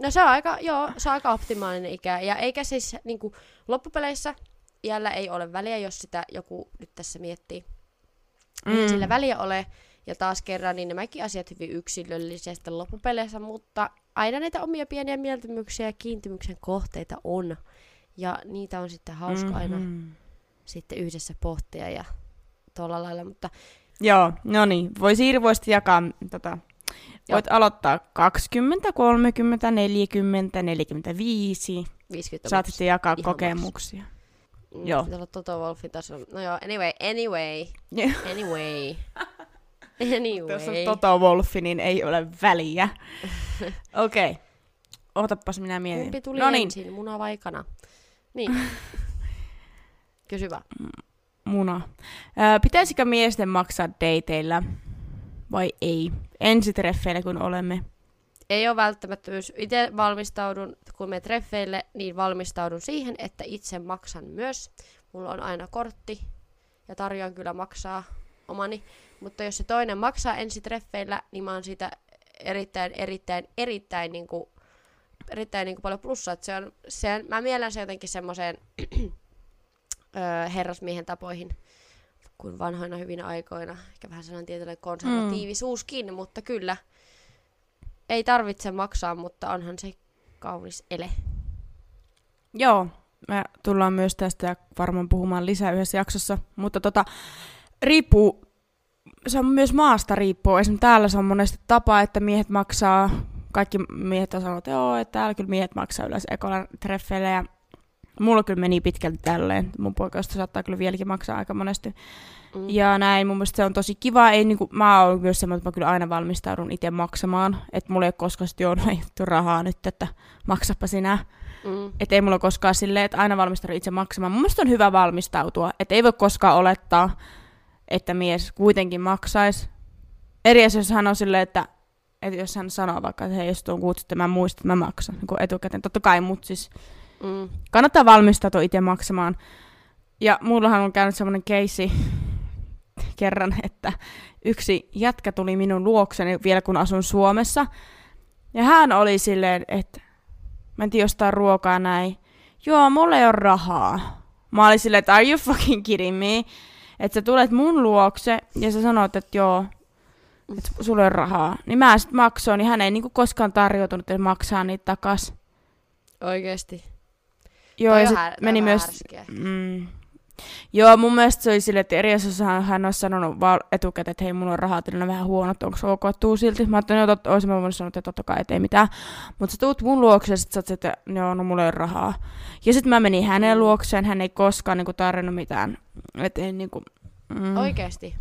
No se on aika, joo, se on aika optimaalinen ikä. Ja eikä siis niinku, loppupeleissä iällä ei ole väliä, jos sitä joku nyt tässä miettii. Mm. Ei sillä väliä ole. Ja taas kerran, niin nämäkin asiat hyvin yksilöllisesti loppupeleissä, mutta aina näitä omia pieniä mieltymyksiä ja kiintymyksen kohteita on. Ja niitä on sitten hauska mm-hmm. aina Mhm. sitten yhdessä pohtia ja tuolla lailla, mutta Joo, no niin. Voi siirvoisesti jakaa, tota, voit aloittaa 20, 30, 40, 45. 50 Saat sitten jakaa Ihan kokemuksia. Joo. Pitää olla Toto Wolfin tasolla. No joo, anyway, anyway, Joo. anyway. Jos on. Toto Wolfi, niin ei ole väliä. Okei. Okay. Otapas minä mietin. Kumpi tuli no niin, ensin, muna vai kana? Niin. Kysy vaan. muna. Ö, pitäisikö miesten maksaa dateilla vai ei? Ensitreffeillä kun olemme. Ei ole välttämättömyys. Itse valmistaudun, kun me treffeille, niin valmistaudun siihen, että itse maksan myös. Mulla on aina kortti ja tarjoan kyllä maksaa omani. Mutta jos se toinen maksaa ensi treffeillä, niin mä oon siitä erittäin, erittäin, erittäin, niin kuin, erittäin niin kuin paljon plussaa. Se on, se on, mä mielen se jotenkin semmoiseen herrasmiehen tapoihin kuin vanhoina hyvinä aikoina. Ehkä vähän sellainen tietynlainen konservatiivisuuskin, mm. mutta kyllä. Ei tarvitse maksaa, mutta onhan se kaunis ele. Joo, me tullaan myös tästä varmaan puhumaan lisää yhdessä jaksossa, mutta tota, riippuu, se on myös maasta riippuu. Esimerkiksi täällä se on monesti tapa, että miehet maksaa, kaikki miehet on sanonut, että joo, että täällä kyllä miehet maksaa yleensä ekolla treffeille ja mulla kyllä meni pitkälti tälleen. Mun poikasta saattaa kyllä vieläkin maksaa aika monesti. Mm. Ja näin, mun mielestä se on tosi kiva. Ei, niinku, mä oon myös semmoinen, että mä kyllä aina valmistaudun itse maksamaan. Että mulla ei ole koskaan ei vittu rahaa nyt, että maksapa sinä. Mm. Että ei mulla koskaan silleen, että aina valmistaudun itse maksamaan. Mun mielestä on hyvä valmistautua. Että ei voi koskaan olettaa, että mies kuitenkin maksaisi. Eri asia, jos hän on silleen, että, että jos hän sanoo vaikka, että hei, jos tuon kuutsi, että mä muistan, että mä maksan niin etukäteen. Totta kai, mutta siis Mm. kannattaa valmistautua itse maksamaan. Ja mullahan on käynyt semmoinen keissi kerran, että yksi jätkä tuli minun luokseni vielä kun asun Suomessa. Ja hän oli silleen, että mä en tiedä jostain ruokaa näin. Joo, mulla ei ole rahaa. Mä olin silleen, että are you fucking kidding me? Että sä tulet mun luokse ja sä sanot, että joo, että sulla ole rahaa. Niin mä sit maksoin, niin hän ei niinku koskaan tarjoutunut, että maksaa niitä takas. Oikeesti. Joo, Toi ja on meni on myös... härskiä. Mm. Joo, mun mielestä se oli silleen, että eri asiassa hän, olisi sanonut vaan etukäteen, että hei, mulla on rahaa, tilanne vähän huono, että onko se ok, tuu silti. Mä ajattelin, että olisin mä voinut sanoa, että totta kai, että ei mitään. Mutta sä tuut mun luokse ja sit sä oot, että joo, no mulla ei ole rahaa. Ja sitten mä menin hänen Mm. luokseen, hän ei koskaan niinku tarjonnut mitään. Et ei niinku... Mm. Oikeesti.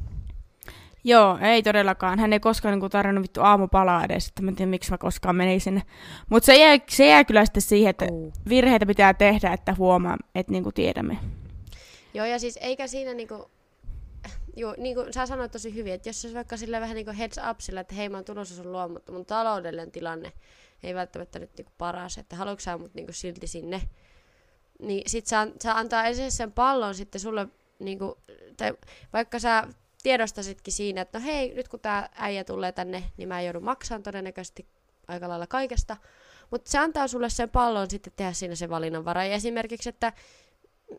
Joo, ei todellakaan. Hän ei koskaan niinku tarjonnut vittu aamupalaa edes, että mä en tiedä, miksi mä koskaan menin sinne. Mutta se jää, se jää kyllä sitten siihen, että virheitä pitää tehdä, että huomaa, että niinku tiedämme. Joo, ja siis eikä siinä niinku... Joo, niin kuin sä sanoit tosi hyvin, että jos se vaikka sille vähän niin kuin heads up sillä, että hei mä oon tulossa sun luo, mutta mun taloudellinen tilanne ei välttämättä nyt niinku paras, että haluatko sä mut niinku silti sinne, niin sit sä, sä antaa ensin sen pallon sitten sulle niinku tai vaikka sä tiedostasitkin siinä, että no hei, nyt kun tämä äijä tulee tänne, niin mä joudun maksamaan todennäköisesti aika lailla kaikesta. Mutta se antaa sulle sen pallon sitten tehdä siinä se valinnanvara. Ja esimerkiksi, että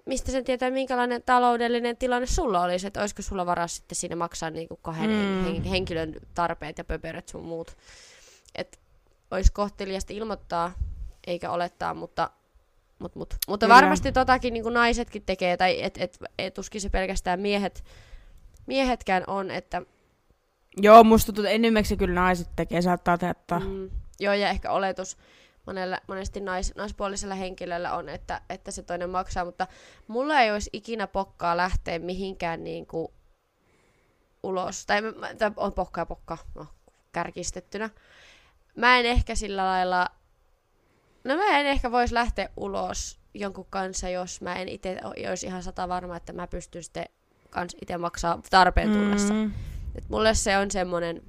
mistä sen tietää, minkälainen taloudellinen tilanne sulla olisi, että olisiko sulla varaa sitten siinä maksaa niinku kahden mm. hen- henkilön tarpeet ja pöperöt sun muut. Että olisi kohteliasta ilmoittaa, eikä olettaa, mutta Mut, mut. Mutta Kyllä. varmasti totakin niin naisetkin tekee, tai et, et, et tuskin se pelkästään miehet, miehetkään on, että... Joo, musta tuntuu, että enimmäkseen kyllä naiset tekee, saattaa tehdä. Mm, joo, ja ehkä oletus monella, monesti nais, naispuolisella henkilöllä on, että, että se toinen maksaa, mutta mulla ei olisi ikinä pokkaa lähteä mihinkään niin kuin ulos, tai, tai on pokkaa pokka, no, kärkistettynä. Mä en ehkä sillä lailla No mä en ehkä voisi lähteä ulos jonkun kanssa, jos mä en itse olisi ihan sata varma, että mä pystyn sitten kans itse maksaa tarpeen tullessa. Mm. Et mulle se on semmoinen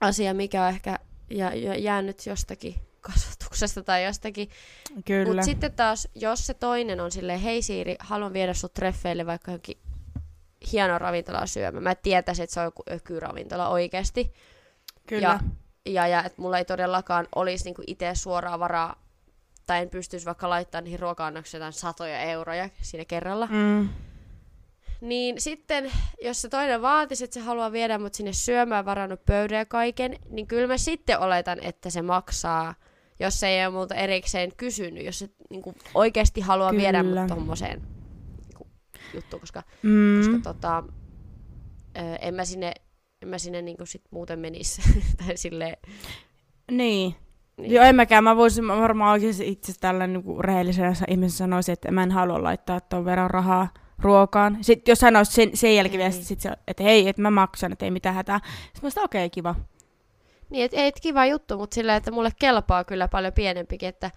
asia, mikä on ehkä jä, jäänyt jostakin kasvatuksesta tai jostakin. Kyllä. Mutta sitten taas, jos se toinen on silleen, hei Siiri, haluan viedä sut treffeille vaikka johonkin hieno ravintola syömään. Mä tietäisin, että se on joku ökyravintola oikeasti. Kyllä. Ja ja, ja että mulla ei todellakaan olisi niinku itse suoraa varaa, tai en pystyisi vaikka laittamaan niihin ruoka jotain satoja euroja siinä kerralla. Mm. Niin sitten, jos se toinen vaatisi, että se haluaa viedä mut sinne syömään, varannut pöydän ja kaiken, niin kyllä mä sitten oletan, että se maksaa, jos se ei ole multa erikseen kysynyt, jos se niin kuin, oikeasti haluaa kyllä. viedä mut tommoseen niin juttuun, koska, mm. koska tota, en mä sinne en mä sinne niinku sit muuten menisi. tai silleen... Niin. niin. Joo, en mäkään. Mä voisin varmaan oikeasti itse tällä niinku rehellisenä ihmisenä sanoisin, että mä en halua laittaa tuon verran rahaa ruokaan. Sitten jos hän olisi sen, sen jälkeen vielä, sit se, että hei, että mä maksan, että ei mitään hätää. Sitten mä okei, okay, kiva. Niin, että et kiva juttu, mutta sillä, että mulle kelpaa kyllä paljon pienempikin, että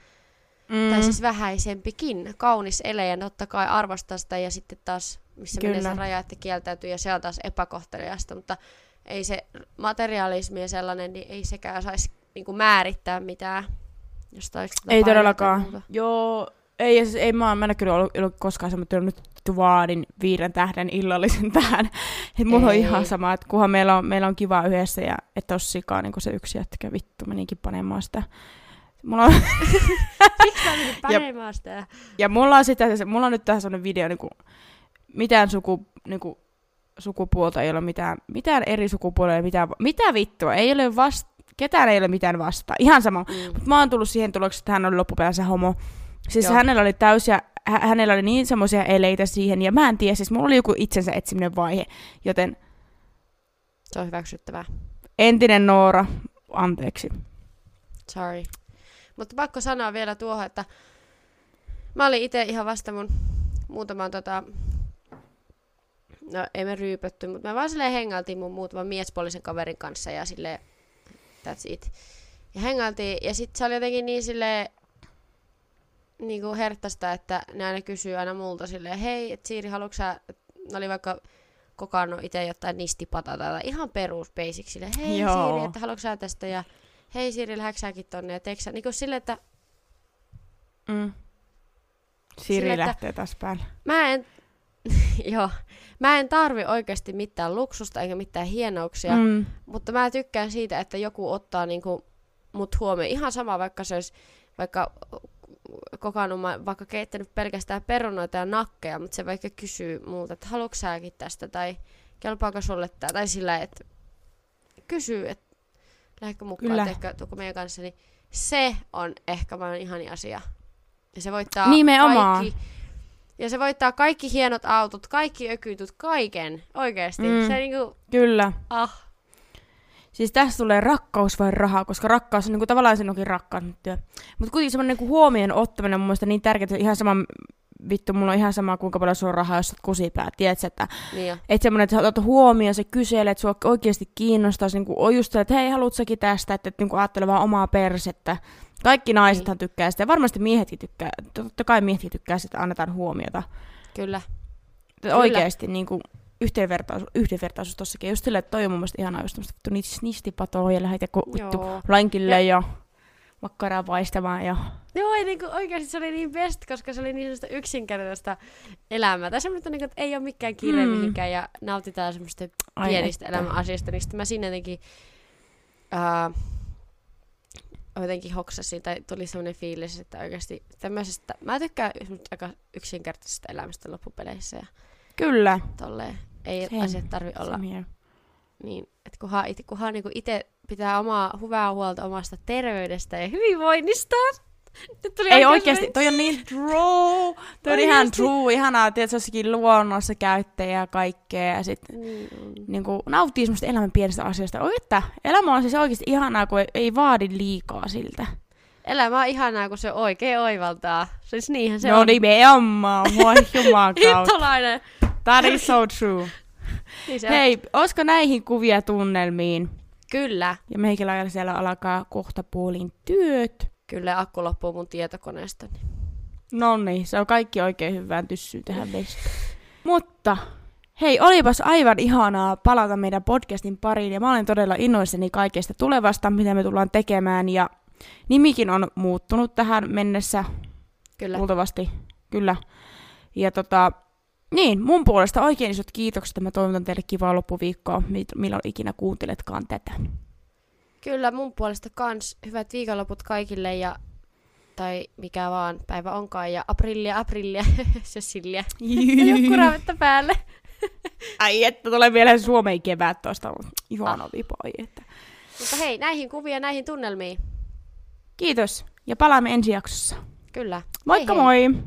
mm. tai siis vähäisempikin. Kaunis ele ja totta kai arvostaa sitä ja sitten taas, missä Kyllä. menee se raja, että kieltäytyy ja se on taas epäkohteliasta, mutta ei se materialismi ja sellainen, niin ei sekään saisi niinku määrittää mitään. ei todellakaan. Joo, ei, siis ei mä, mä en kyllä ollut, ollut koskaan semmoinen, nyt vaadin viiden tähden illallisen tähän. Et mulla ei. on ihan sama, että kunhan meillä on, meillä on kiva yhdessä ja et tossikaan niin se yksi jätkä, vittu, menikin panemaan sitä. Mulla on... panemaan sitä? Ja, ja mulla on, sitä, mulla on nyt tähän sellainen video, niin kuin, mitään suku, niin kuin, sukupuolta, ei ole mitään, mitään eri sukupuolia, mitään, mitä vittua, ei ole vasta, ketään ei ole mitään vastaa, ihan sama. Mm. Mutta mä oon tullut siihen tulokseen, että hän oli loppupeleissä homo. Siis Joo. hänellä oli täysiä, hä- hänellä oli niin semmoisia eleitä siihen, ja mä en tiedä, siis mulla oli joku itsensä etsiminen vaihe, joten... Se on hyväksyttävää. Entinen Noora, anteeksi. Sorry. Mutta pakko sanoa vielä tuohon, että mä olin itse ihan vasta mun muutaman tota, no ei me ryypötty, mutta me vaan silleen hengailtiin mun muutaman miespuolisen kaverin kanssa ja sille that's it. Ja hengailtiin, ja sitten se oli jotenkin niin sille niin kuin herttästä, että ne aina kysyy aina multa silleen, hei, et Siiri, haluatko sä, ne oli vaikka kokannut itse jotain nistipatata tai ihan perus basic silleen, hei Joo. Siiri, että haluatko sä tästä, ja hei Siiri, lähdekö säkin tonne, ja teekö sä, niin kuin silleen, että mm. Siri sille, lähtee taas päälle. Mä en Joo. Mä en tarvi oikeasti mitään luksusta eikä mitään hienouksia, mm. mutta mä tykkään siitä, että joku ottaa niinku mut huomioon. Ihan sama, vaikka se olisi vaikka kokannut, vaikka keittänyt pelkästään perunoita ja nakkeja, mutta se vaikka kysyy multa, että haluatko sääkin tästä, tai kelpaako sulle tämä, tai sillä, että kysyy, että lähdekö mukaan, ehkä tuoko meidän kanssa, niin se on ehkä vain ihani asia. Ja se voittaa Nimenomaan. kaikki ja se voittaa kaikki hienot autot, kaikki ökytut, kaiken. Oikeesti. Mm, se niinku... Kyllä. Ah. Siis tässä tulee rakkaus vai raha, koska rakkaus on niinku tavallaan sinunkin rakkautta. Mutta kuitenkin semmoinen niinku huomioon ottaminen on mun mielestä niin tärkeää, että ihan sama, vittu, mulla on ihan sama kuinka paljon sulla on rahaa, jos olet kusipää, tiedätkö, että niin et semmoinen, että otat huomioon, se kyselee, että sua oikeasti kiinnostaa, niin ojustelee, että hei, haluatko tästä, että, että niin ajattelee vaan omaa persettä, kaikki naisethan niin. tykkää sitä, ja varmasti miehetkin tykkää, totta kai miehetkin tykkää sitä, että annetaan huomiota. Kyllä. Oikeasti niin kuin, yhdenvertaisuus, yhdenvertaisuus tossakin. Just silleen, että toi on mun mielestä ihanaa just tämmöistä vittu nistipatoa ja lähet ja vittu lankille ja... ja makkaraa paistamaan ja... Joo, ei niinku oikeasti se oli niin best, koska se oli niin semmoista yksinkertaista elämää. Tai semmoista, niinku, että ei ole mikään kiire Mm. mihinkään ja nautitaan semmoista Ai pienistä että. elämän asioista. Niin sitten mä siinä jotenkin ää, jotenkin hoksasin tai tuli semmoinen fiilis, että oikeasti tämmöisestä, mä tykkään aika yksinkertaisesta elämästä loppupeleissä ja Kyllä. tolleen. Ei Same. asiat tarvi olla Same niin, että kunhan, it, kunhan niinku itse pitää omaa hyvää huolta omasta terveydestä ja hyvinvoinnista. Nyt tuli Ei semmoinen- toi on niin true. Toi on ihan true. Ihanaa, että jossakin luonnossa käyttäjä ja kaikkea. Ja sit Niin on. niin kuin, nauttii semmoista elämän pienistä asioista. Oi, että elämä on siis oikeasti ihanaa, kun ei, ei vaadi liikaa siltä. Elämä on ihanaa, kun se oikein oivaltaa. Siis niinhän se no on. nimenomaan, voi juman kautta. Hittolainen. That is so true. Niin. Hei, olisiko näihin kuvia tunnelmiin? Kyllä. Ja meikäläisellä siellä alkaa kohta puolin työt. Kyllä akku loppuu mun tietokoneesta. Niin. No niin, se on kaikki oikein hyvään tyssyyn tähän vestaan. Mutta hei, olipas aivan ihanaa palata meidän podcastin pariin ja mä olen todella innoissani kaikesta tulevasta, mitä me tullaan tekemään ja nimikin on muuttunut tähän mennessä Kyllä. luultavasti, kyllä. Ja tota, niin, mun puolesta oikein isot kiitokset, että mä toivotan teille kivaa loppuviikkoa, mi- milloin ikinä kuunteletkaan tätä. Kyllä mun puolesta kans hyvät viikonloput kaikille ja tai mikä vaan päivä onkaan ja aprillia, aprillia, Cecilia. Ja joku raavetta päälle. Ai että tulee vielä Suomen kevät tuosta. Ihana Ah. vipa, ai että. Mutta hei, näihin kuviin ja näihin tunnelmiin. Kiitos ja palaamme ensi jaksossa. Kyllä. Moikka hei hei. moi!